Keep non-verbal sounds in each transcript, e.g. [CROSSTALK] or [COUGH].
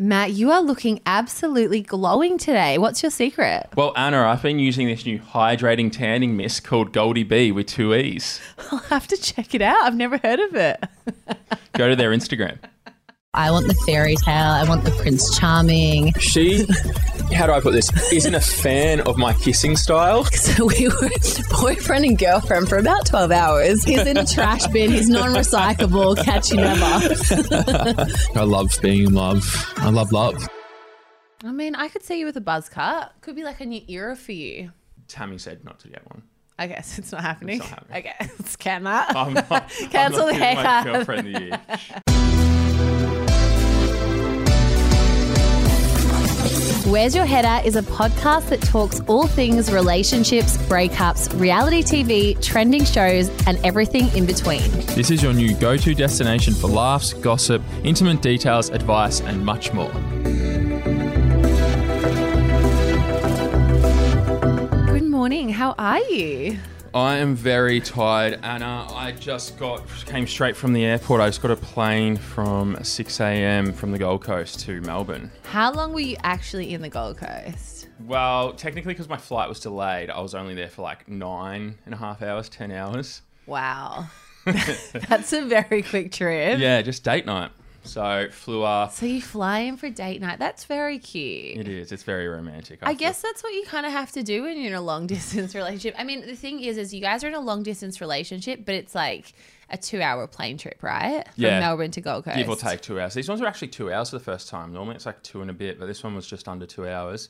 Matt, you are looking absolutely glowing today. What's your secret? Well, Anna, I've been using this new hydrating tanning mist called Goldie B with two E's. [LAUGHS] I'll have to check it out. I've never heard of it. Go to their Instagram. [LAUGHS] I want the fairy tale. I want the Prince Charming. She, how do I put this, isn't a fan of my kissing style. [LAUGHS] So we were boyfriend and girlfriend for about 12 hours. He's in a trash bin. He's non recyclable. Catch you never. [LAUGHS] I love being in love. I love love. I mean, I could see you with a buzz cut. Could be like a new era for you. Tammy said not to get one. I guess it's not happening. It's not happening. Okay, let's [LAUGHS] can that. I'm not, Cancel I'm the not giving my haircut. girlfriend the year. Where's Your Head At is a podcast that talks all things relationships, breakups, reality TV, trending shows, and everything in between. This is your new go to destination for laughs, gossip, intimate details, advice, and much more. Good morning. How are you? I am very tired, Anna. Uh, I just got came straight from the airport. I just got a plane from 6 a.m. from the Gold Coast to Melbourne. How long were you actually in the Gold Coast? Well, technically, because my flight was delayed, I was only there for like nine and a half hours, ten hours. Wow. [LAUGHS] [LAUGHS] That's a very quick trip. Yeah, just date night. So flew up. So you fly in for date night. That's very cute. It is. It's very romantic. I feel. guess that's what you kind of have to do when you're in a long [LAUGHS] distance relationship. I mean, the thing is, is you guys are in a long distance relationship, but it's like a two hour plane trip, right? From Yeah. Melbourne to Gold Coast. give or take two hours. These ones were actually two hours for the first time. Normally it's like two and a bit, but this one was just under two hours.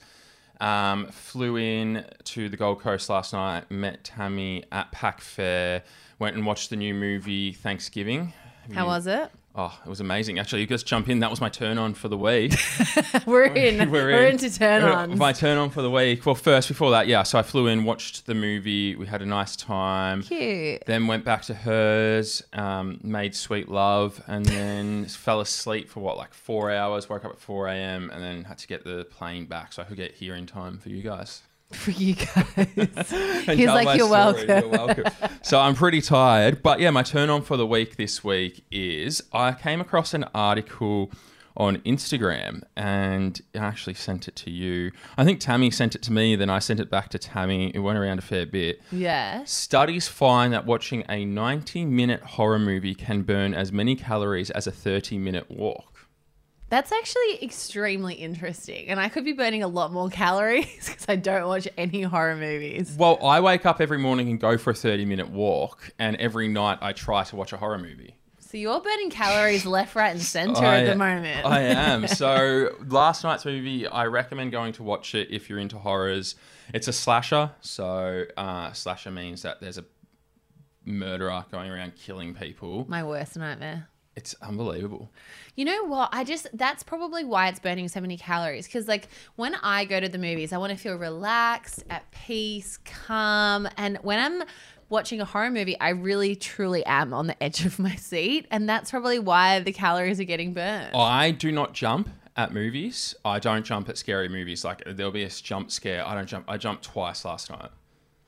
Um, flew in to the Gold Coast last night, met Tammy at Pack Fair, went and watched the new movie Thanksgiving. How was it? Oh, it was amazing. Actually, you guys jump in. That was my turn on for the [LAUGHS] week. [LAUGHS] We're in. We're, We're in. into turn on. my turn on for the week. Well, first, before that, yeah. So I flew in, watched the movie. We had a nice time. Cute. Then went back to hers, um, made sweet love, and then [LAUGHS] fell asleep for what, like four hours. Woke up at 4 a.m. and then had to get the plane back so I could get here in time for you guys. For you guys. [LAUGHS] He's like, "You're welcome." You're welcome. so I'm pretty tired. But yeah, my turn on for the week this week is I came across an article on Instagram and I actually sent it to you. I think Tammy sent it to me, then I sent it back to Tammy. It went around a fair bit. Yeah. Studies find that watching a 90 minute horror movie can burn as many calories as a 30 minute walk. That's actually extremely interesting. And I could be burning a lot more [LAUGHS] calories because I don't watch any horror movies. Well, I wake up every morning and go for a 30 minute walk, and every night I try to watch a horror movie. So you're burning calories left, right, and center I- at the moment. I am. [LAUGHS] So last night's movie, I recommend going to watch it if you're into horrors. It's a slasher. So uh, slasher means that there's a murderer going around killing people. My worst nightmare. It's unbelievable. You know what? I just that's probably why it's burning so many calories. Because like when I go to the movies, I want to feel relaxed, at peace, calm, and when I'm watching a horror movie, I really truly am on the edge [LAUGHS] of my seat, and that's probably why the calories are getting burned. I do not jump at movies. I don't jump at scary movies. Like there'll be a jump scare. I don't jump. I jumped twice last night.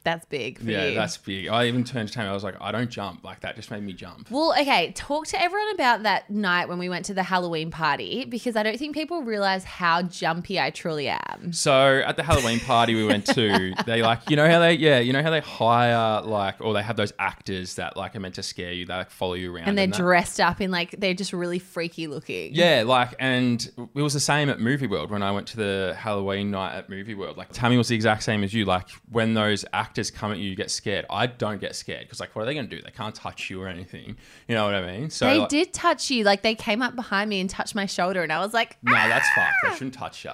That's big for Yeah, you. that's big. I even turned to Tammy. I was like, I don't jump. Like that just made me jump. Well, okay, talk to everyone about that night when we went to the Halloween party because I don't think people realize how jumpy I truly am. So at the Halloween party we went to, [LAUGHS] they like you know how they yeah you know how they hire like or they have those actors that like are meant to scare you. They like follow you around And they're that. dressed up in like they're just really freaky looking. Yeah, like, and it was the same at Movie World when I went to the Halloween night at Movie World. Like, Tammy was the exact same as you. Like, when those actors come at you, you get scared. I don't get scared because, like, what are they going to do? They can't touch you or anything. You know what I mean? So, They like, did touch you. Like they came up behind me and touched my shoulder, and I was like, No, that's ah! fucked. They shouldn't touch you.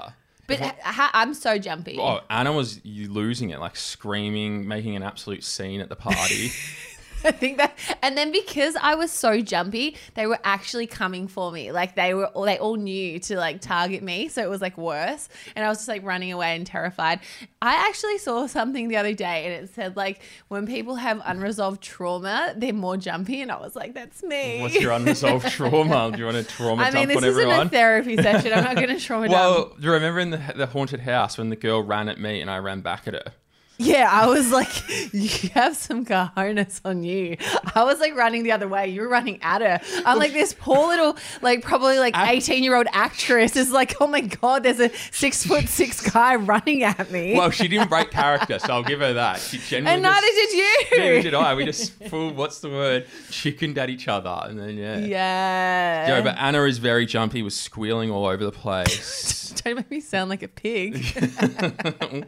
but ha- ha- I'm so jumpy. Oh, Anna was losing it, like screaming, making an absolute scene at the party. [LAUGHS] [LAUGHS] I think that, and then because I was so jumpy, they were actually coming for me. Like they were, they all knew to like target me, so it was like worse. And I was just like running away and terrified. I actually saw something the other day, and it said like when people have unresolved trauma, they're more jumpy, and I was like, that's me. What's your unresolved [LAUGHS] trauma? Do you want to trauma I mean, this isn't everyone? a therapy [LAUGHS] session. I'm not going to trauma well, do you remember in the, the haunted house when the girl ran at me and I ran back at her? Yeah, I was like, [LAUGHS] you have some cojones on you. I was like running the other way. You were running at her. I'm like, this poor little, like, probably like 18 year old actress is like, oh my God, there's a six foot six guy running at me. Well, she didn't break character, so I'll give her that. She genuinely and neither just- did you. Neither did I. We just full, what's the word? Chickened at each other. And then, yeah. Yeah. Yeah, but Anna is very jumpy, was squealing all over the place. [LAUGHS] Don't make me sound like a pig. [LAUGHS]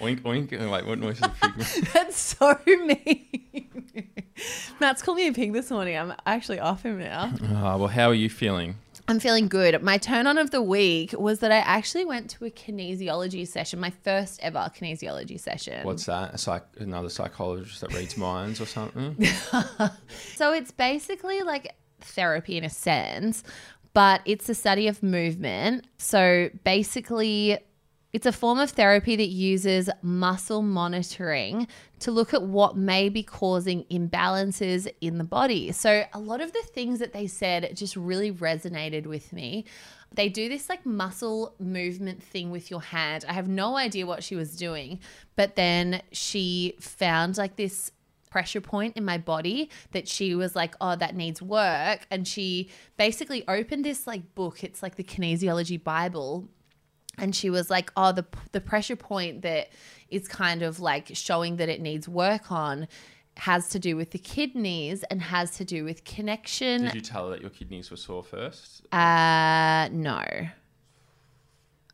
oink, oink. And like, what noise is a pig? That's so mean. Matt's called me a pig this morning. I'm actually off him now. Ah, well, how are you feeling? I'm feeling good. My turn on of the week was that I actually went to a kinesiology session, my first ever kinesiology session. What's that? A psych- another psychologist that reads minds or something? [LAUGHS] So it's basically like therapy in a sense, but it's a study of movement. So basically, it's a form of therapy that uses muscle monitoring to look at what may be causing imbalances in the body. So a lot of the things that they said just really resonated with me. They do this like muscle movement thing with your hand. I have no idea what she was doing, but then she found like this pressure point in my body that she was like, oh, that needs work. And she basically opened this like book. It's like the kinesiology Bible. And she was like, oh, the, the pressure point that is kind of like showing that it needs work on has to do with the kidneys and has to do with connection. Did you tell her that your kidneys were sore first? Uh, no.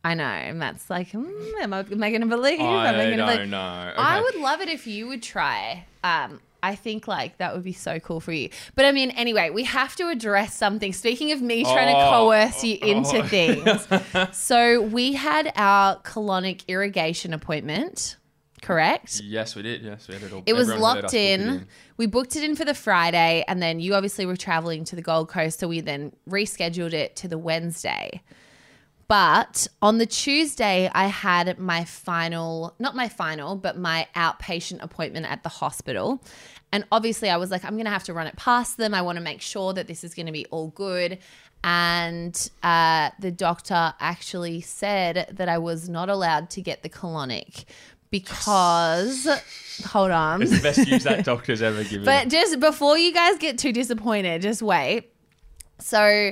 I know. And that's like, hmm, am I, am I going to believe? I gonna don't believe? know. I would love it if you would try. Um, I think like that would be so cool for you. But I mean, anyway, we have to address something. Speaking of me trying to Oh. coerce you into Oh. things. [LAUGHS] so we had our colonic irrigation appointment, correct? Yes, we did. Yes, we had it all. It was locked book in. We booked it in for the Friday, and then you obviously were traveling to the Gold Coast, so we then rescheduled it to the Wednesday. But on the Tuesday, I had my final, not my final, but my outpatient appointment at the hospital. And obviously, I was like, I'm going to have to run it past them. I want to make sure that this is going to be all good. And uh, the doctor actually said that I was not allowed to get the colonic because, hold on. It's the best [LAUGHS] news that doctor's ever given. But just before you guys get too disappointed, just wait. So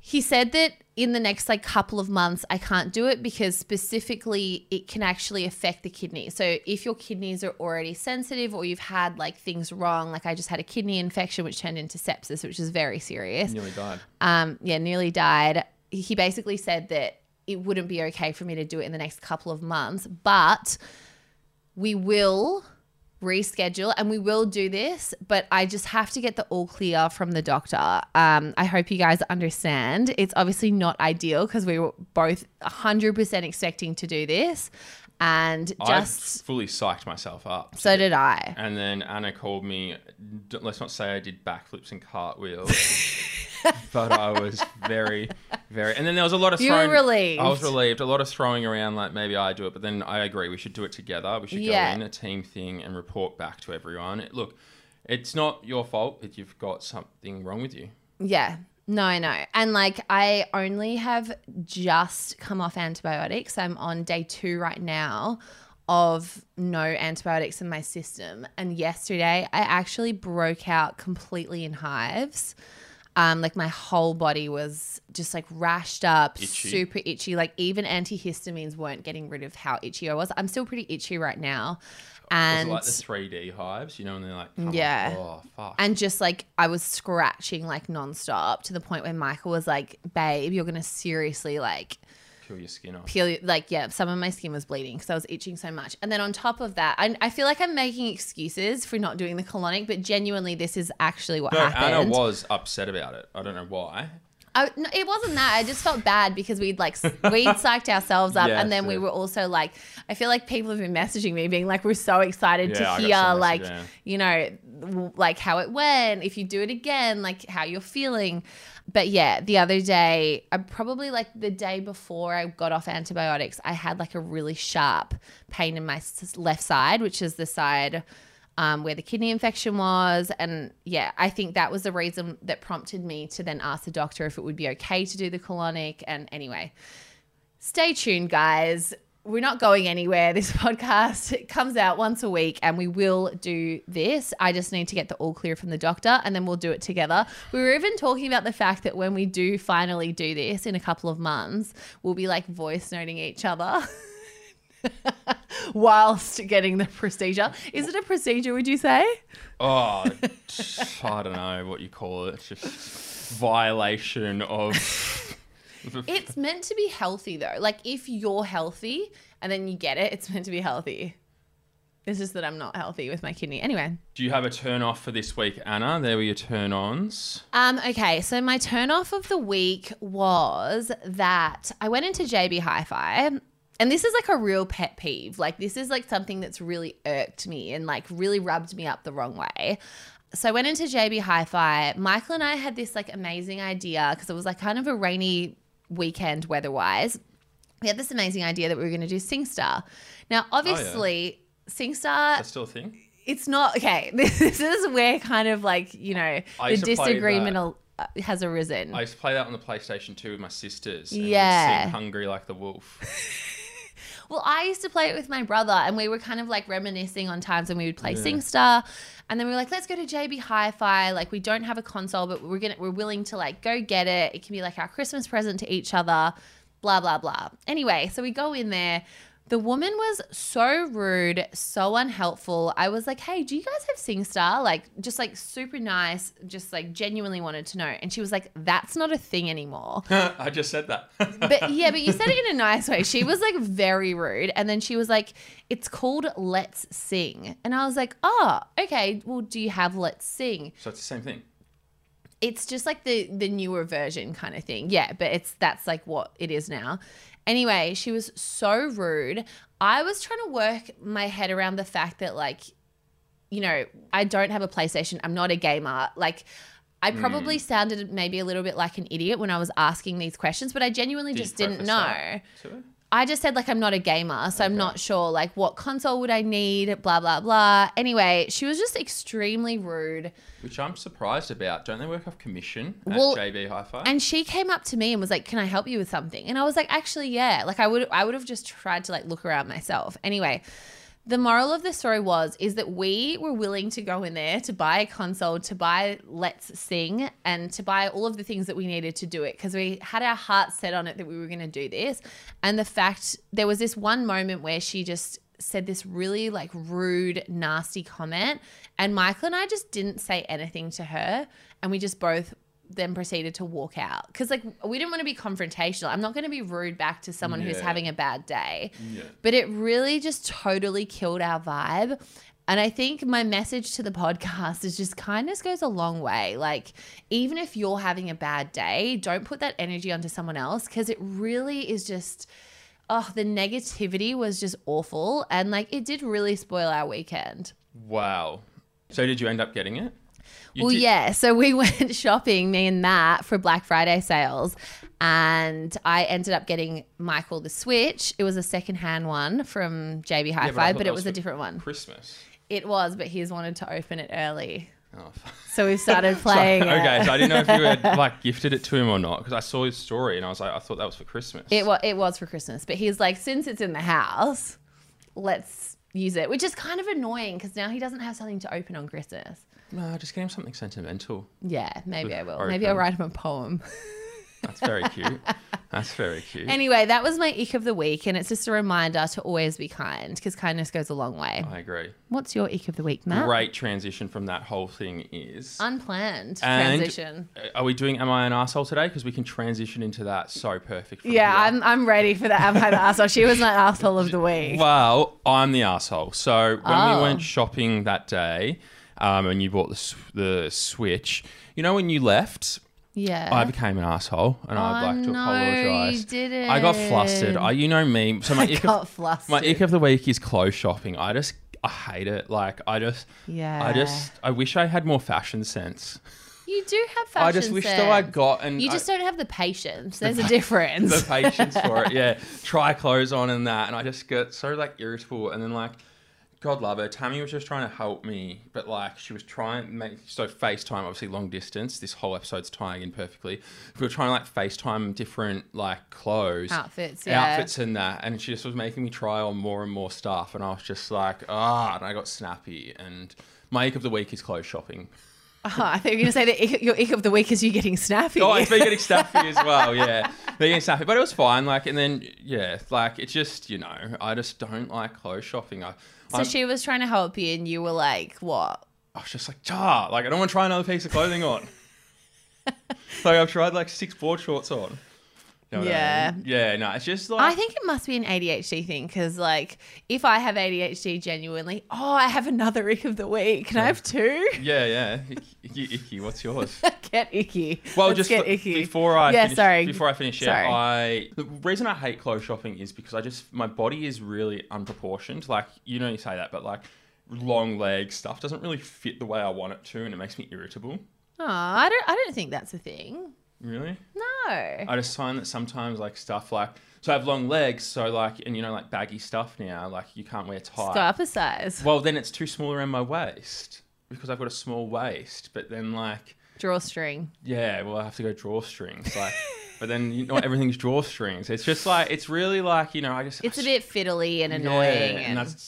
he said that in the next like couple of months I can't do it because specifically it can actually affect the kidney. So if your kidneys are already sensitive or you've had like things wrong, like I just had a kidney infection which turned into sepsis, which is very serious. nearly died. Um, yeah, nearly died. He basically said that it wouldn't be okay for me to do it in the next couple of months, but we will reschedule and we will do this, but I just have to get the all clear from the doctor. Um, I hope you guys understand. It's obviously not ideal because we were both 100% expecting to do this. And I just fully psyched myself up. so did I. And then Anna called me. d- Let's not say I did backflips and cartwheels, [LAUGHS] but I was very, very. And then there was a lot of You were throwing. relieved. I was relieved. A lot of throwing around, like maybe I do it, but then I agree we should do it together. We should Yeah. go in a team thing and report back to everyone. It- Look, it's not your fault that you've got something wrong with you. Yeah. No, no. And like I only have just come off antibiotics. I'm on day two right now of no antibiotics in my system. And yesterday I actually broke out completely in hives. Um, like my whole body was just like rashed up, Itchy. super itchy. Like even antihistamines weren't getting rid of how itchy I was. I'm still pretty itchy right now. And like the 3D hives, you know, and they're like, come on. Yeah. oh fuck. and just like I was scratching like nonstop to the point where Michael was like, "Babe, you're gonna seriously like Peel your skin off. peel." Like, yeah, some of my skin was bleeding because I was itching so much. And then on top of that, I, I feel like I'm making excuses for not doing the colonic, but genuinely, this is actually what No, happened. Anna was upset about it. I don't know why. I, no, it wasn't that. I just felt bad because we'd like we'd [LAUGHS] psyched ourselves up, Yes, and then we were also like, I feel like people have been messaging me, being like, we're so excited Yeah, to got hear, some like, message, you know, like how it went, if you do it again, like how you're feeling. But yeah, the other day, I probably like the day before I got off antibiotics, I had like a really sharp pain in my left side, which is the side um, where the kidney infection was. And yeah, I think that was the reason that prompted me to then ask the doctor if it would be okay to do the colonic. And anyway, stay tuned, guys. we're not going anywhere. [LAUGHS] This podcast it comes out once a week and we will do this. I just need to get the all clear from the doctor and then we'll do it together. We were even talking about the fact that when we do finally do this in a couple of months, we'll be like voice noting each other. [LAUGHS] Whilst getting the procedure. Is it a procedure, would you say? Oh, [LAUGHS] I don't know what you call it. It's just violation of. [LAUGHS] It's meant to be healthy though. Like if you're healthy and then you get it, it's meant to be healthy. It's just that I'm not healthy with my kidney. Anyway. Do you have a turn off for this week, Anna? There were your turn ons. Um, okay, so my turn off of the week was that I went into JB Hi Fi. And this is like a real pet peeve. Like, this is like something that's really irked me and like really rubbed me up the wrong way. So I went into JB Hi Fi. Michael and I had this like amazing idea because it was like kind of a rainy weekend weather wise. We had this amazing idea that we were going to do SingStar. Now, obviously, SingStar That's still a thing. it's not okay. [LAUGHS] This, is where kind of like you know the used to play disagreement uh, has arisen. I used to play that on the PlayStation 2 with my sisters. Yeah. Sing Hungry Like the Wolf. [LAUGHS] well, I used to play it with my brother, and we were kind of like reminiscing on times when we would play SingStar, and then we were like, let's go to JB Hi-Fi. Like we don't have a console, but we're gonna we're willing to like go get it. It can be like our Christmas present to each other. Blah blah blah. Anyway, so we go in there. The woman was so rude, so unhelpful. I was like, "Hey, do you guys have SingStar?" Like, just like super nice, just like genuinely wanted to know. And she was like, "That's not a thing anymore." [LAUGHS] I just said that. [LAUGHS] but yeah, but you said it in a nice way. She was like very rude. And then she was like, it's called Let's Sing. And I was like, oh, okay. Well, do you have Let's Sing? so it's the same thing. It's just like the the newer version kind of thing. Yeah, but it's that's like what it is now. Anyway, she was so rude. I was trying to work my head around the fact that like you know, I don't have a PlayStation. I'm not a gamer. Like I Hmm. probably sounded maybe a little bit like an idiot when I was asking these questions, but I genuinely Did just didn't know. That to her? I just said like I'm not a gamer, so I'm not sure like what console would I need, blah blah blah. Anyway, she was just extremely rude. Which I'm surprised about. Don't they work off commission at Well, JB Hi-Fi? And she came up to me and was like, "Can I help you with something?" And I was like, "Actually, yeah." Like I would I would have just tried to like look around myself. Anyway, the moral of the story was is that we were willing to go in there to buy a console, to buy Let's Sing, and to buy all of the things that we needed to do it because we had our hearts set on it that we were going to do this. And the fact there was this one moment where she just said this really like rude, nasty comment, and Michael and I just didn't say anything to her, and we just both then proceeded to walk out. Because like we didn't want to be confrontational. I'm not going to be rude back to someone who's having a bad day. Yeah. but it really just totally killed our vibe. And i think my message to the podcast is just kindness goes a long way. Like even if you're having a bad day don't put that energy onto someone else because it really is just oh the negativity was just awful. And like it did really spoil our weekend. Wow. So did you end up getting it? You well, did- yeah. So we [LAUGHS] went shopping, me and Matt, for Black Friday sales. And I ended up getting Michael the Switch. It was a second-hand one from JB Yeah, Hi-Fi, thought but that it was a different one. Christmas. It was, but he's wanted to open it early. Oh. So we started [LAUGHS] playing it. okay, so I didn't know if you had [LAUGHS] like gifted it to him or not because I saw his story and I was like, I thought that was for Christmas. It was, it was for Christmas, but he's like, since it's in the house, let's use it, which is kind of annoying because now he doesn't have something to open on Christmas. No, just get him something sentimental. Yeah, maybe I will. Maybe I'll write him a poem. [LAUGHS] That's very cute. [LAUGHS] That's very cute. Anyway, that was my ick of the week, and it's just a reminder to always be kind because kindness goes a long way. I agree. What's your ick of the week, Matt? Great transition from that whole thing is. Unplanned And- transition. Uh, are we doing Am I an Asshole today? Because we can transition into that so perfect. Yeah, here. I'm I'm ready for that. Am I the asshole? She was my asshole of the [LAUGHS] week. Well, I'm the asshole. So when Oh. we went shopping that day, um, and you bought the the Switch, you know when you left, Yeah. I became an asshole, and I'd Oh, like to no, apologise. you didn't. I got flustered. I, you know me. So my I ick got of, flustered. my ick of the week is clothes shopping. I just I hate it. Like I just yeah. I just I wish I had more fashion sense. You do have fashion I just wish that I got and You I- just don't have the patience. There's a difference. the patience for it. Yeah, [LAUGHS] try clothes on and that, and I just get so like irritable, and then like God love her. Tammy was just trying to help me, but like she was trying to make so FaceTime, obviously long distance. This whole episode's tying in perfectly. We were trying to like FaceTime different like clothes, Outfits, yeah. outfits, and that, and she just was making me try on more and more stuff, and I was just like, ah, and I got snappy. And my ick of the week is clothes shopping. Oh, [LAUGHS] I thought you were going to say that your ick of the week is you getting snappy. Oh, I've been getting [LAUGHS] snappy as well. Yeah, getting snappy, but it was fine. Like, and then yeah, like it's just you know, I just don't like clothes shopping. I, so I'm- she was trying to help you, and you were like, "What?" I was just like, ah, like I don't want to try another piece of clothing on. [LAUGHS] like I've tried like six board shorts on. You know what I Yeah. mean? Yeah, no, it's just like I think it must be an ADHD thing because, like, if I have ADHD genuinely, oh, I have another ick of the week. Can I have two? Yeah, yeah. Icky, icky, icky. What's yours? [LAUGHS] get icky. Well, Let's just get icky. before I yeah, finish, sorry. before I finish, yeah, Sorry. I the reason I hate clothes shopping is because I just my body is really unproportioned. Like you know, you say that, but like long legs stuff doesn't really fit the way I want it to, and it makes me irritable. Oh, I don't. I don't think that's a thing. Really, No. I just find that sometimes like stuff like so I have long legs, so like and you know like baggy stuff now, like you can't wear tight. Go up a size. Well, then it's too small around my waist because I've got a small waist. But then like Drawstring. Yeah, well, I have to go drawstrings. Like, [LAUGHS] but then you know, everything's drawstrings. It's just like it's really like you know, I just It's a bit fiddly and yeah, annoying. and and that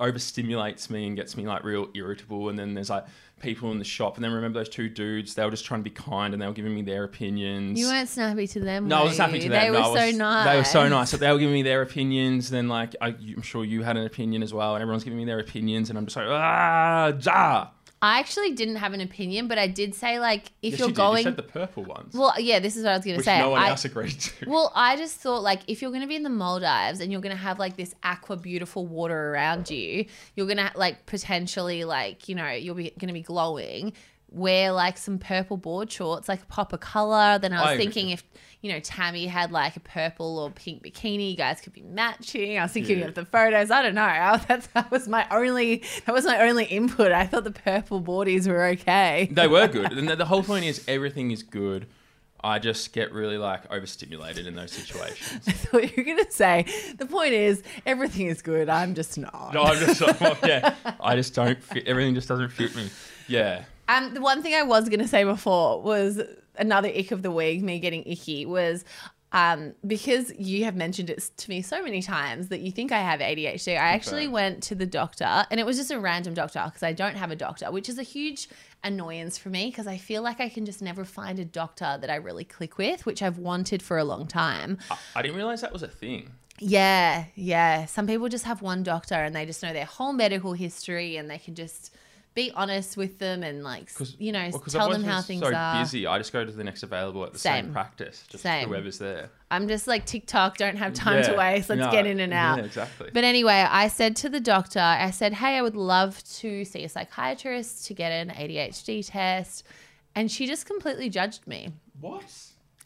overstimulates me and gets me like real irritable. And then there's like people in the shop, and then remember those two dudes? They were just trying to be kind, and they were giving me their opinions. you weren't snappy to them. no, I was you? to them. They No, were I so nice. They were so nice. So they were giving me their opinions. Then, like, I, I'm sure you had an opinion as well, and everyone's giving me their opinions, and I'm just like, ah, ja. I actually didn't have an opinion, but I did say like if Yes, you're you going. You said the purple ones, well, yeah, this is what I was going to say. no one I, else agreed to. Well, I just thought like if you're going to be in the Maldives and you're going to have like this aqua beautiful water around you, you're going to like potentially like, you know, you'll be going to be glowing. Wear like some purple board shorts, like pop a color. Then I was I thinking if, you know, Tammy had like a purple or pink bikini, you guys could be matching. I was thinking Yeah. of the photos. I don't know. I, [LAUGHS] that's, that was my only, that was my only input. I thought the purple boardies were okay. They were good. And the, the whole point is everything is good. I just get really like overstimulated in those situations. [LAUGHS] I thought you were going to say, the point is everything is good. I'm just not. No, I'm just well, [LAUGHS] yeah. I just don't fit. Everything just doesn't fit me. Yeah. Um, the one thing I was going to say before was another ick of the week, me getting icky, was um, because you have mentioned it to me so many times that you think I have ADHD. I actually went to the doctor, and it was just a random doctor because I don't have a doctor, which is a huge annoyance for me because I feel like I can just never find a doctor that I really click with, which I've wanted for a long time. I, I didn't realize that was a thing. Yeah, yeah. Some people just have one doctor and they just know their whole medical history and they can just be honest with them and like you know well, tell them how things so are. busy. I just go to the next available at the same, Same. practice. Just Same. whoever's there. I'm just like TikTok, don't have time to waste. Let's No, get in and out. Yeah, exactly. But anyway, I said to the doctor, I said, "Hey, I would love to see a psychiatrist to get an ADHD test." And she just completely judged me. what?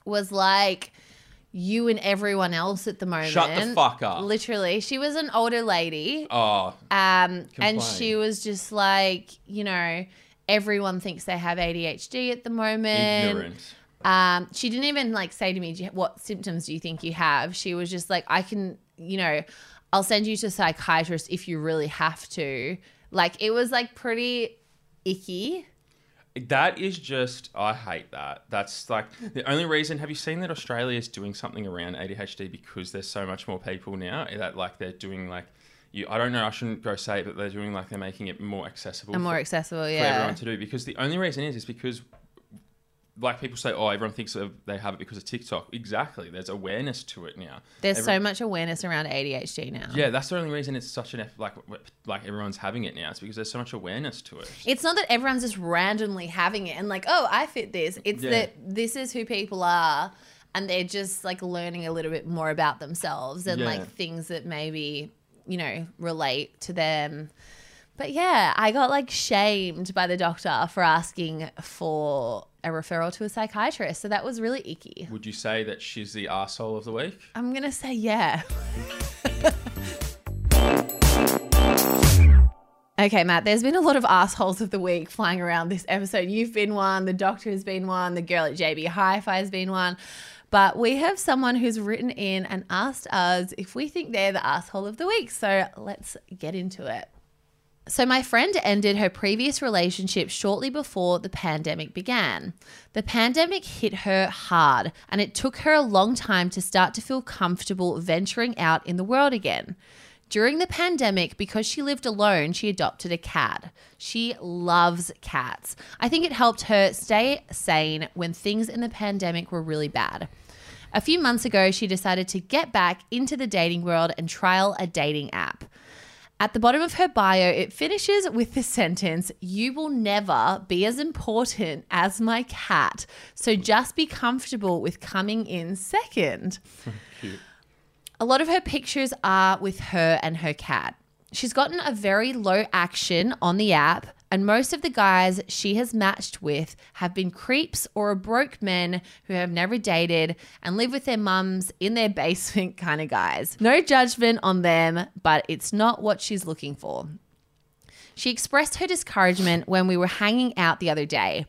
Was like you and everyone else at the moment. Shut the fuck up. Literally, she was an older lady. Oh, Um, and she was just like, you know, everyone thinks they have ADHD at the moment. ignorant. Um, she didn't even like say to me, "What symptoms do you think you have?" She was just like, "I can, you know, I'll send you to a psychiatrist if you really have to." Like it was like pretty icky. That is just, I hate that. That's like the only reason. Have you seen that Australia is doing something around ADHD because there's so much more people now that like they're doing like, you, I don't know, I shouldn't go say it, but they're doing like they're making it more accessible And more for, accessible, for yeah. everyone to do. Because the only reason is, is because like people say, oh, everyone thinks of, they have it because of TikTok. Exactly. There's awareness to it now. There's Every- so much awareness around ADHD now. Yeah, that's the only reason it's such an eff- like like everyone's having it now. It's because there's so much awareness to it. It's not that everyone's just randomly having it and like, oh, I fit this. It's Yeah. that this is who people are and they're just like learning a little bit more about themselves and Yeah. like things that maybe, you know, relate to them. But yeah, I got like shamed by the doctor for asking for a referral to a psychiatrist. So that was really icky. Would you say that she's the asshole of the week? I'm going to say yeah. [LAUGHS] Okay, Matt, there's been a lot of assholes of the week flying around this episode. You've been one, the doctor has been one, the girl at JB Hi Fi has been one. But we have someone who's written in and asked us if we think they're the asshole of the week. So let's get into it. So, my friend ended her previous relationship shortly before the pandemic began. The pandemic hit her hard, and it took her a long time to start to feel comfortable venturing out in the world again. During the pandemic, because she lived alone, she adopted a cat. She loves cats. I think it helped her stay sane when things in the pandemic were really bad. A few months ago, she decided to get back into the dating world and trial a dating app. At the bottom of her bio, it finishes with the sentence You will never be as important as my cat. So just be comfortable with coming in second. A lot of her pictures are with her and her cat. She's gotten a very low action on the app, and most of the guys she has matched with have been creeps or broke men who have never dated and live with their mums in their [LAUGHS] basement kind of guys. No judgment on them, but it's not what she's looking for. She expressed her discouragement when we were hanging out the other day.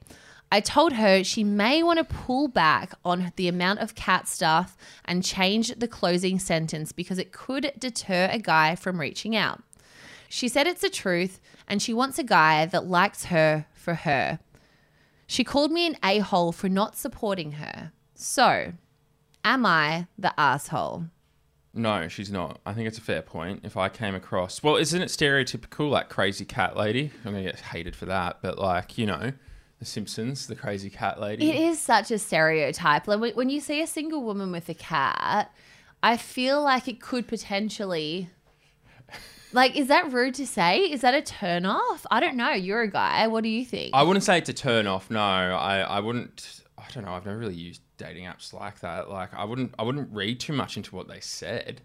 I told her she may want to pull back on the amount of cat stuff and change the closing sentence because it could deter a guy from reaching out. She said it's the truth and she wants a guy that likes her for her. She called me an a hole for not supporting her. So, am I the asshole? No, she's not. I think it's a fair point. If I came across, well, isn't it stereotypical, like crazy cat lady? I'm gonna get hated for that, but like you know, The Simpsons, the crazy cat lady. It is such a stereotype. Like when- when you see a single woman with a cat, I feel like it could potentially. Like, is that rude to say? Is that a turn off? I don't know. You're a guy. What do you think? I wouldn't say it's a turn off. No, I, I wouldn't. I don't know. I've never really used dating apps like that. Like, I wouldn't. I wouldn't read too much into what they said,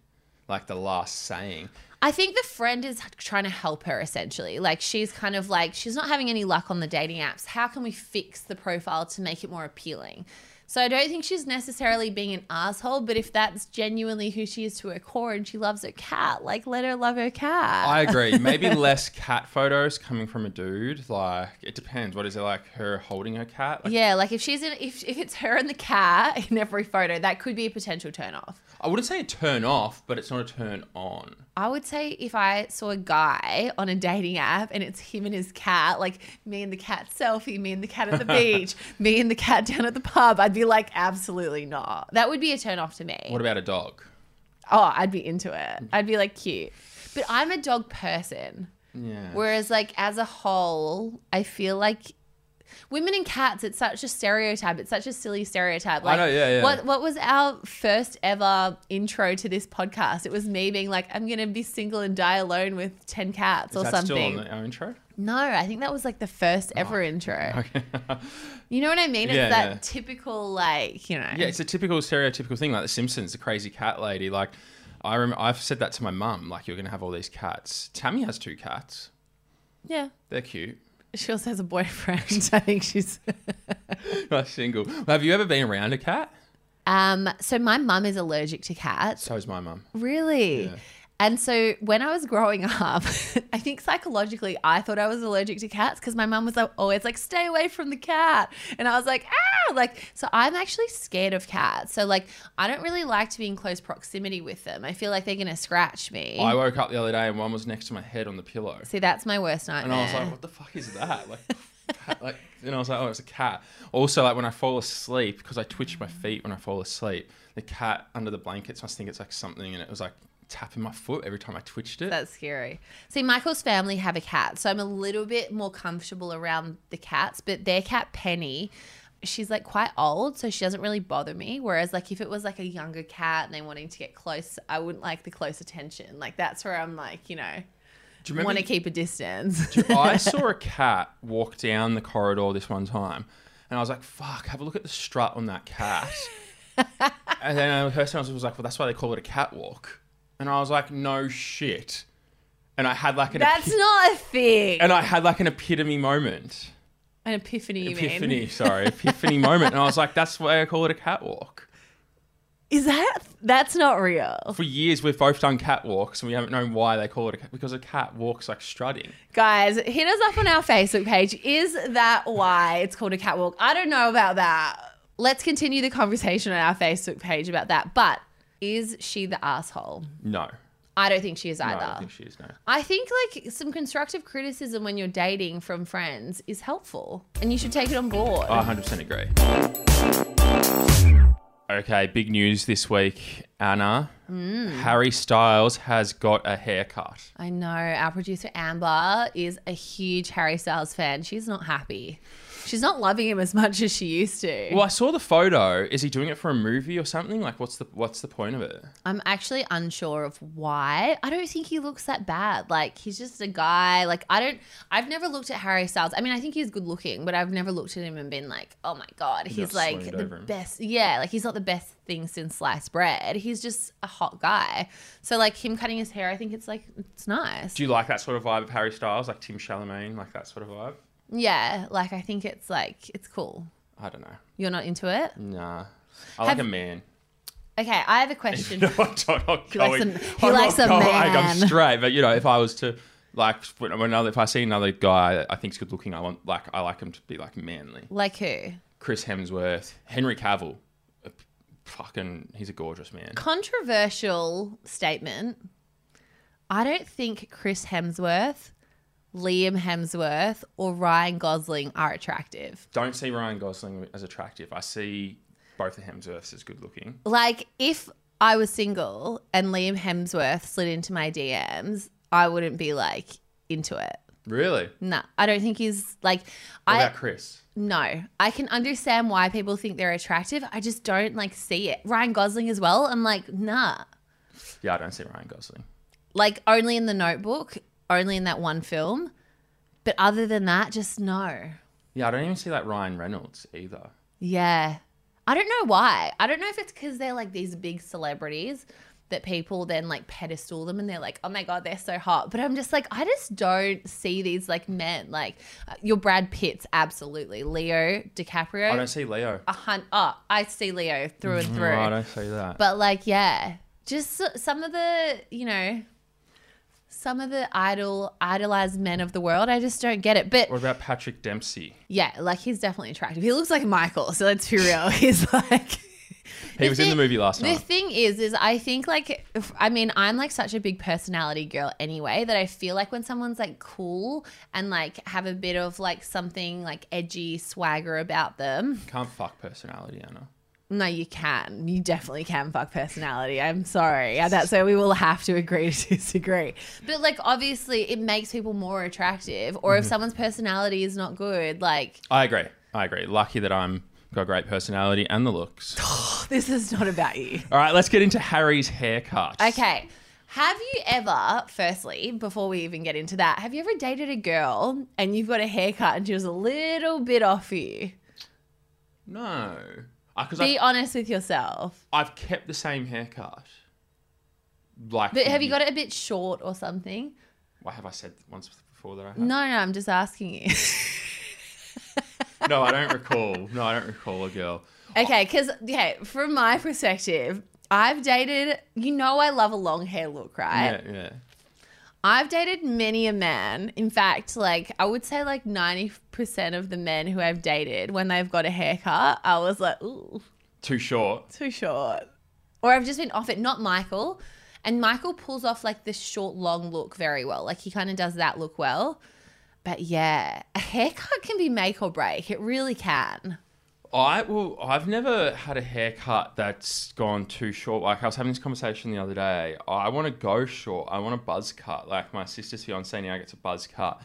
like the last saying. I think the friend is trying to help her essentially. Like she's kind of like she's not having any luck on the dating apps. How can we fix the profile to make it more appealing? So I don't think she's necessarily being an asshole, but if that's genuinely who she is to her core and she loves her cat, like let her love her cat. I agree. Maybe [LAUGHS] less cat photos coming from a dude. Like, it depends. What is it like? Her holding her cat? Like, yeah, like if she's in if if it's her and the cat in every photo, that could be a potential turn off. I wouldn't say a turn off, but it's not a turn on. I would say if I saw a guy on a dating app and it's him and his cat, like me and the cat selfie, me and the cat at the [LAUGHS] beach, me and the cat down at the pub, I'd be like, absolutely not. That would be a turn off to me. What about a dog? Oh, I'd be into it. I'd be like, cute. But I'm a dog person. Yeah. Whereas, like, as a whole, I feel like women and cats, it's such a stereotype. It's such a silly stereotype. Like, know, yeah, yeah. What, what was our first ever intro to this podcast? It was me being like, I'm going to be single and die alone with 10 cats Is or that something. still on the, our intro? No, I think that was like the first ever intro. Okay. You know what I mean? It's Yeah, that yeah. typical, like, you know. Yeah, it's a typical stereotypical thing, like The Simpsons, the crazy cat lady. Like, I rem- I've said that to my mum. Like, you're gonna have all these cats. Tammy has two cats. yeah. They're cute. She also has a boyfriend. [LAUGHS] I think she's. [LAUGHS] Not single. Have you ever been around a cat? Um, so my mum is allergic to cats. So is my mum. Really? Yeah. And so when I was growing [LAUGHS] up, I think psychologically I thought I was allergic to cats because my mum was like, always like, stay away from the cat. And I was like, ah, like, so I'm actually scared of cats. So like, I don't really like to be in close proximity with them. I feel like they're going to scratch me. I woke up the other day and one was next to my head on the pillow. See, that's my worst nightmare. And. I was like, what the fuck is that? Like, like, and I was like, oh, it's a cat. Also, like when I fall asleep, because I twitch my feet when I fall asleep, the cat under the blankets must think it's like something, and it was like tapping my foot every time I twitched it. That's scary. See, Michael's family have a cat, so I'm a little bit more comfortable around the cats. But their cat Penny, she's like quite old, so she doesn't really bother me. Whereas, like if it was like a younger cat and they wanting to get close, I wouldn't like the close attention. Like that's where I'm like, you know, Do you want to keep a distance. [LAUGHS] I [LAUGHS] saw a cat walk down the corridor this one time, and I was like, "Fuck! Have a look at the strut on that cat." [LAUGHS] and then the person was like, "Well, that's why they call it a catwalk." And I was like, "No shit." And I had like an that's epi- not a thing. and I had like an epitome moment. An epiphany, you epiphany, mean? [LAUGHS] sorry, epiphany moment. And I was like, "That's why I call it a catwalk." Is that that's not real, For years, we've both done catwalks, and we haven't known why they call it a cat because a cat walks like strutting. guys? Hit us up on our Facebook page. Is that why it's called a catwalk? I don't know about that. Let's continue the conversation on our Facebook page about that. But is she the asshole? No, I don't think she is No, either. I don't think she is. No. I think like some constructive criticism when you're dating from friends is helpful and you should take it on board. I 100% agree. Okay, big news this week, Anna. Mm. Harry Styles has got a haircut. I know our producer Amber is a huge Harry Styles fan. She's not happy. She's not loving him as much as she used to. Well, I saw the photo. Is he doing it for a movie or something? Like, what's the what's the point of it? I'm actually unsure of why. I don't think he looks that bad. Like he's just a guy. Like I don't. I've never looked at Harry Styles. I mean, I think he's good looking, but I've never looked at him and been like, oh my god, he's like the best. Yeah, like he's not the best thing since sliced bread. He's just a hot guy. So like him cutting his hair, I think it's like it's nice. Do you like that sort of vibe of Harry Styles, like Tim Chalamet, like that sort of vibe? Yeah, like I think it's like it's cool. I don't know. You're not into it? Nah, I Have- like a man. Okay, I have a question. [LAUGHS] No, I'm not, likes going. a- he I'm likes not a going, I'm man. straight, but you know, if I was to like, when when another, if I see another guy that I think's good looking, I want like, I like him to be like manly. like who? Chris Hemsworth, Henry Cavill, uh, fucking, he's a gorgeous man. controversial statement. I don't think Chris Hemsworth, Liam Hemsworth, or Ryan Gosling are attractive. Don't see Ryan Gosling as attractive. I see both the Hemsworths as good looking. Like, if I was single and Liam Hemsworth slid into my DMs, I wouldn't be like into it. Really? Nah, I don't think he's like. What I about Chris? no, I can understand why people think they're attractive. I just don't like see it. Ryan Gosling as well. I'm like, nah. Yeah, I don't see Ryan Gosling. like only in the notebook, only in that one film. But other than that, just no. Yeah, I don't even see like Ryan Reynolds either. Yeah. I don't know why. I don't know if it's because they're like these big celebrities that people then like pedestal them and they're like, oh my God, they're so hot. But I'm just like, I just don't see these like men. Like uh, your Brad Pitts, absolutely. Leo DiCaprio. I don't see Leo. a hun- oh, I see Leo through and through. No, I don't see that. But like, yeah, just some of the, you know, some of the idol idolized men of the world. I just don't get it. But what about Patrick Dempsey? yeah, like he's definitely attractive. He looks like Michael, so let's be real. [LAUGHS] He's like. He was in the movie last The night. thing is, is I think like, if, I mean, I'm like such a big personality girl anyway that I feel like when someone's like cool and like have a bit of like something like edgy swagger about them, Can't fuck personality, Anna. No, you can. You definitely can fuck personality. I'm sorry. Yeah, That's where we will have to agree to [LAUGHS] disagree. But like obviously it makes people more attractive. Or Mm-hmm. if someone's personality is not good, like I agree. I agree. Lucky that I'm got a great personality and the looks. [LAUGHS] this is not about you. All right, let's get into Harry's haircut. Okay. Have you ever, firstly, before we even get into that, have you ever dated a girl and you've got a haircut and she was a little bit off you? No. Uh, because Be I've, honest with yourself. I've kept the same haircut. Like, But have you got it a bit short or something? Why have I said once before that I have? No, no, I'm just asking you. [LAUGHS] No, I don't recall. No, I don't recall a girl. Okay, because okay, from my perspective, I've dated. You know, I love a long hair look, right? Yeah, yeah. I've dated many a man. In fact, like I would say, like ninety percent of the men who I've dated, when they've got a haircut, I was like, ooh, Too short. too short, or I've just been off it. Not Michael, and Michael pulls off like this short, long look very well. Like he kind of does that look well. But yeah, a haircut can be make or break. It really can. I well, I've never had a haircut that's gone too short. Like I was having this conversation the other day. I want to go short. I want a buzz cut. Like my sister's fiance now gets a buzz cut.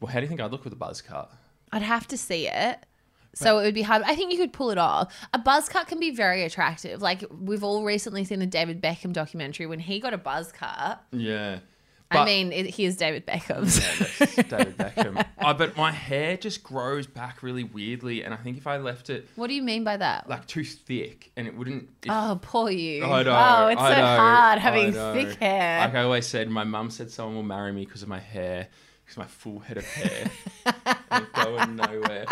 Well, how do you think I'd look with a buzz cut? I'd have to see it. So it would be hard. I think you could pull it off. A buzz cut can be very attractive. Like we've all recently seen the David Beckham documentary when he got a buzz cut. Yeah. I mean, it, he is David Beckham. Yeah, [LAUGHS] David Beckham. oh, but my hair just grows back really weirdly, and I think if I left it what do you mean by that? like too thick, and it wouldn't. If, oh, poor you. I know. oh, it's I so know, hard having thick hair. Like I always said, my mum said someone will marry me because of my hair, because my full head of hair. I'm going nowhere.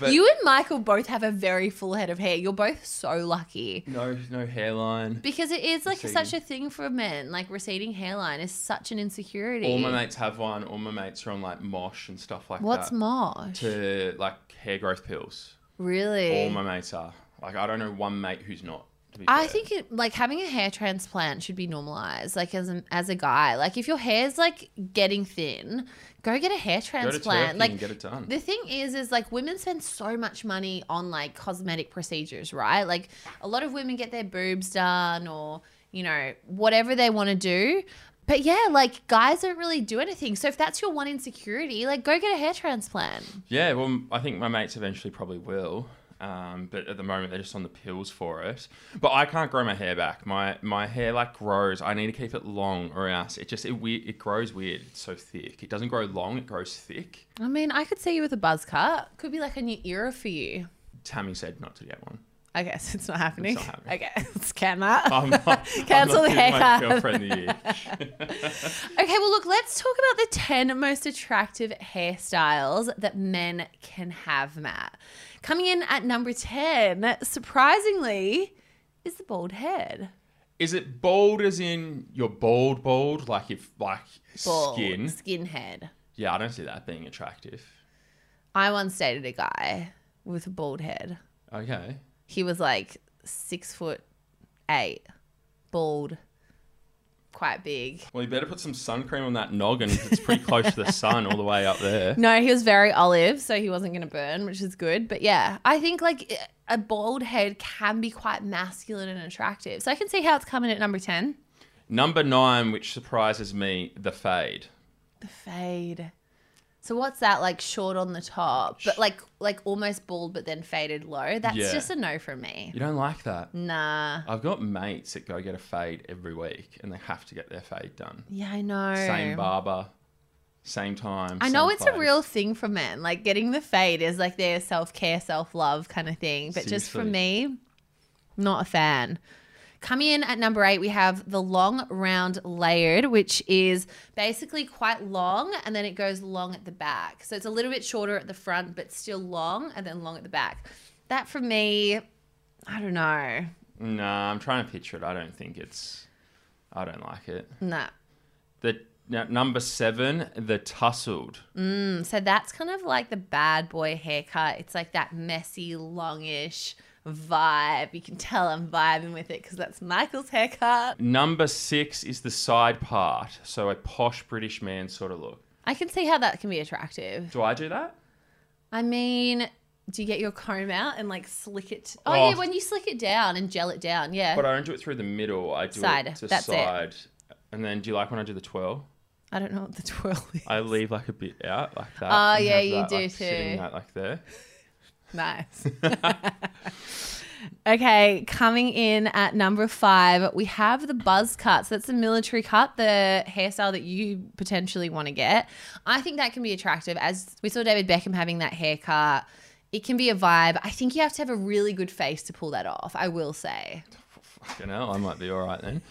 But you and Michael both have a very full head of hair. You're both so lucky. no, no hairline. Because it is like Receding. such a thing for men. Like receding hairline is such an insecurity. All my mates have one. All my mates are on like mosh and stuff like What's that. What's mosh? To like hair growth pills. really? All my mates are. Like I don't know one mate who's not to be I fair. think it, like having a hair transplant should be normalized. Like as a, as a guy, like if your hair's like getting thin, go get a hair transplant. Like get it done. the thing is, is like women spend so much money on like cosmetic procedures, right? Like a lot of women get their boobs done or, you know, whatever they want to do. But yeah, like guys don't really do anything. So if that's your one insecurity, like go get a hair transplant. Yeah, well, I think my mates eventually probably will. Um, but at the moment, they're just on the pills for it. But I can't grow my hair back. My my hair like grows. I need to keep it long, or else it just it weird. It grows weird. It's so thick. It doesn't grow long. It grows thick. I mean, I could see you with a buzz cut. Could be like a new era for you. Tammy said not to get one. I guess it's not happening. It's not happening. Okay, let's [LAUGHS] can that. I'm not, [LAUGHS] Cancel I'm the not my haircut. girlfriend the. [LAUGHS] Okay, well, look, let's talk about the 10 most attractive hairstyles that men can have, Matt. Coming in at number 10, surprisingly, is the bald head. Is it bald as in you're bald, bald, like if like Bald. skin? Skinhead. Yeah, I don't see that being attractive. I once dated a guy with a bald head. Okay. He was like six foot eight, bald, quite big. Well, you better put some sun cream on that noggin. 'cause It's pretty close to the sun, all the way up there. [LAUGHS] No, he was very olive, so he wasn't going to burn, which is good. But yeah, I think like a bald head can be quite masculine and attractive. So I can see how it's coming at number 10. Number nine, which surprises me, the fade. The fade. So what's that like short on the top, but like like almost bald but then faded low? That's Yeah. just a no from me. You don't like that? Nah. I've got mates that go get a fade every week, and they have to get their fade done. Yeah, I know. Same barber, same time. I know same it's a place. real thing for men. Like getting the fade is like their self care, self love kind of thing. But just for Seriously. me, not a fan. Coming in at number eight, we have the long round layered, which is basically quite long and then it goes long at the back. So it's a little bit shorter at the front, but still long and then long at the back. That for me, I don't know. No, I'm trying to picture it. I don't think it's. I don't like it. Nah. The now, number seven, the tussled. Mm, so that's kind of like the bad boy haircut. It's like that messy, longish vibe. You can tell I'm vibing with it because that's Michael's haircut. Number six is the side part, so a posh British man sort of look. I can see how that can be attractive. Do I do that? I mean, do you get your comb out and like slick it? Oh, Oh. yeah, when you slick it down and gel it down, yeah. But I don't do it through the middle. I do Side, it to that's it. side. And then, do you like when I do the twirl? I don't know what the twirl is. I leave like a bit out, like that. Oh, yeah, you that, do like, too. that like there. Nice. [LAUGHS] okay, coming in at number five, we have the buzz cut. So that's the military cut, the hairstyle that you potentially want to get. I think that can be attractive. As we saw David Beckham having that haircut, it can be a vibe. I think you have to have a really good face to pull that off, I will say. Fucking hell, I might be all right then.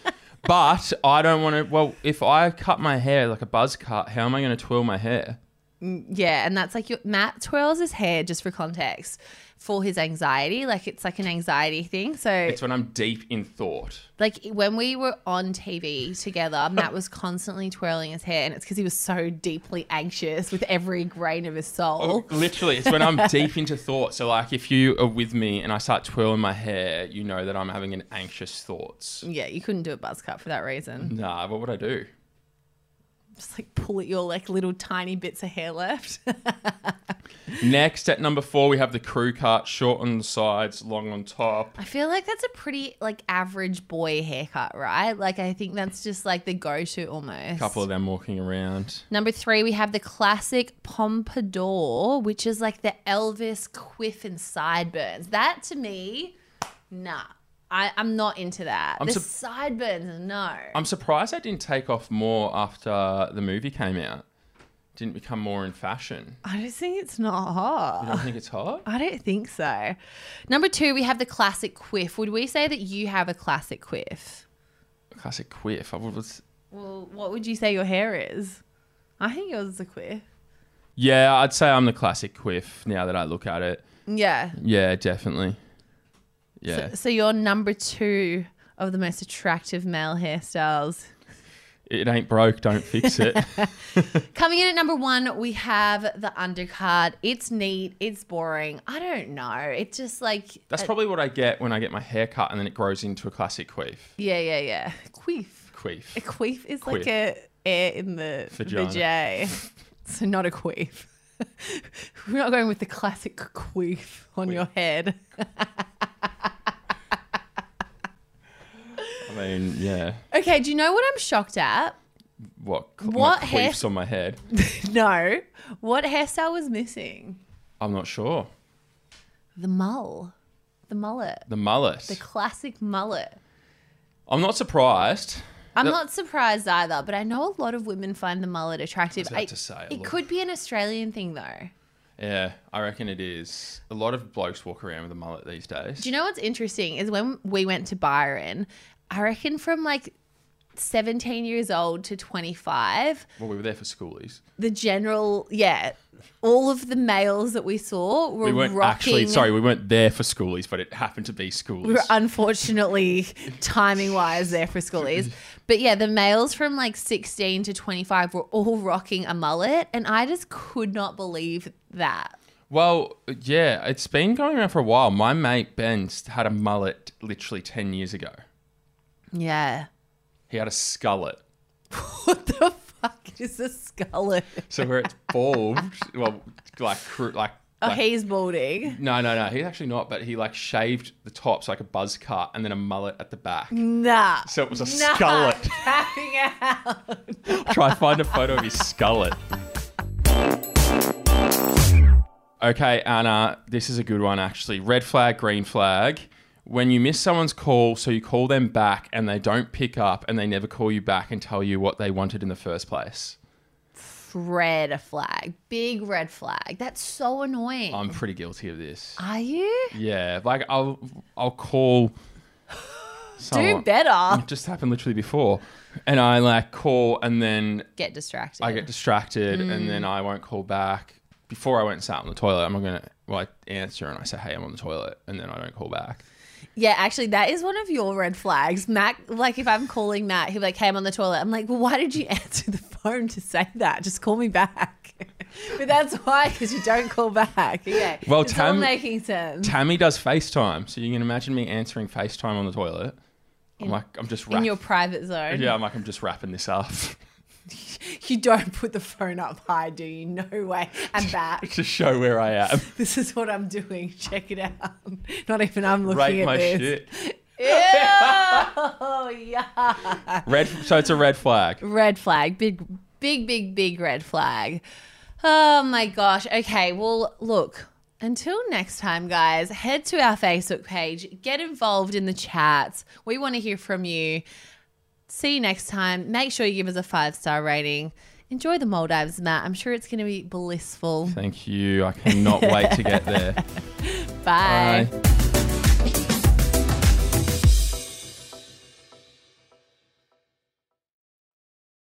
But I don't want to. Well, if I cut my hair like a buzz cut, how am I going to twirl my hair? Mm, yeah, and that's like your Matt twirls his hair just for context for his anxiety. Like it's like an anxiety thing. So It's when I'm deep in thought. like when we were on TV together, [LAUGHS] Matt was constantly twirling his hair, and it's because he was so deeply anxious with every grain of his soul. Oh, literally, it's when I'm [LAUGHS] deep into thought. So, like, if you are with me and I start twirling my hair, you know that I'm having an anxious thoughts. Yeah, you couldn't do a buzz cut for that reason. Nah, what would I do? Just like pull at your like little tiny bits of hair left. [LAUGHS] Next, at number four, we have the crew cut, short on the sides, long on top. I feel like that's a pretty like average boy haircut, right? Like I think that's just like the go-to almost. A couple of them walking around. Number three, we have the classic pompadour, which is like the Elvis quiff and sideburns. That to me, nah. I, I'm not into that. I'm the sup- sideburns, no. I'm surprised that didn't take off more after the movie came out. Didn't become more in fashion. I just think it's not hot. You don't think it's hot? I don't think so. Number two, we have the classic quiff. Would we say that you have a classic quiff? A Classic quiff. I was. Well, what would you say your hair is? I think yours is a quiff. Yeah, I'd say I'm the classic quiff now that I look at it. Yeah. Yeah, definitely. Yeah. So, so you're number two of the most attractive male hairstyles. It ain't broke, don't fix it. [LAUGHS] [LAUGHS] Coming in at number one, we have the undercard. It's neat. It's boring. I don't know. It's just like That's uh, probably what I get when I get my hair cut and then it grows into a classic queef. yeah, yeah, yeah. Queef. Queef. A Queef. queef is like Queef. a air in the Vagina. vajay. [LAUGHS] so not a queef. We're not going with the classic queef on your head. I mean, yeah. Okay, do you know what I'm shocked at? What? What my hair- on my head? [LAUGHS] no. What hairstyle was missing? I'm not sure. The mull. The mullet. The mullet. The classic mullet. I'm not surprised. I'm The- not surprised either, but I know a lot of women find the mullet attractive. about to say, it lot. could be an Australian thing though. Yeah, I reckon it is. A lot of blokes walk around with a mullet these days. Do you know what's interesting is when we went to Byron, I reckon from like 17 years old to 25, well, we were there for schoolies. the general, yeah, all of the males that we saw were We weren't rocking. actually, sorry, we weren't there for schoolies, but it happened to be schoolies. We were unfortunately timing wise there for schoolies. But yeah, the males from like 16 to 25 were all rocking a mullet. And I just could not believe that. well, yeah, it's been going around for a while. My mate Ben had a mullet literally 10 years ago. Yeah. He had a skullet. [LAUGHS] What the fuck is a skullet? So where it's bald, well, like, cr- like, Oh, like- he's balding. no, no, no, he's actually not, but he like shaved the top, so like a buzz cut, and then a mullet at the back. Nah. So it was a Nah. skullet. [LAUGHS] Tapping out. [LAUGHS] Try find a photo of his skullet. Okay, Anna, this is a good one actually. Red flag, green flag. When you miss someone's call, so you call them back and they don't pick up and they never call you back and tell you what they wanted in the first place. Red flag. Big red flag. That's so annoying. I'm pretty guilty of this. Are you? Yeah, like I'll I'll call Do better. It just happened literally before. And I like call and then Get distracted. I get distracted and then mm. I won't call back. Before I went and sat on the toilet, I'm not gonna well, I answer and I say, Hey, I'm on the toilet and then I don't call back. Yeah, actually, that is one of your red flags. Matt, like if I'm calling Matt, he'll be like, hey, I'm on the toilet. I'm like, well, why did you [LAUGHS] answer the phone to say that? Just call me back. [LAUGHS] but that's why, because you don't call back. Yeah. Well, it's all making sense. Tammy does FaceTime, so you can imagine me answering FaceTime on the toilet. I'm like I'm just in your private zone. Yeah, I'm like I'm just wrapping this up. [LAUGHS] You don't put the phone up high, do you? No way. I'm back. [LAUGHS] to show where I am. [LAUGHS] this is what I'm doing. Check it out. Not even I'm looking Rate at my this. shit. Ew, yeah. Red so it's a red flag. Red flag. Big, big, big, big red flag. Oh my gosh. Okay. Well, look, until next time, guys, head to our Facebook page, get involved in the chats. We want to hear from you. See you next time. Make sure you give us a five star rating. Enjoy the Maldives, Matt. I'm sure it's going to be blissful. Thank you. I cannot wait to get there. [LAUGHS] Bye. Bye.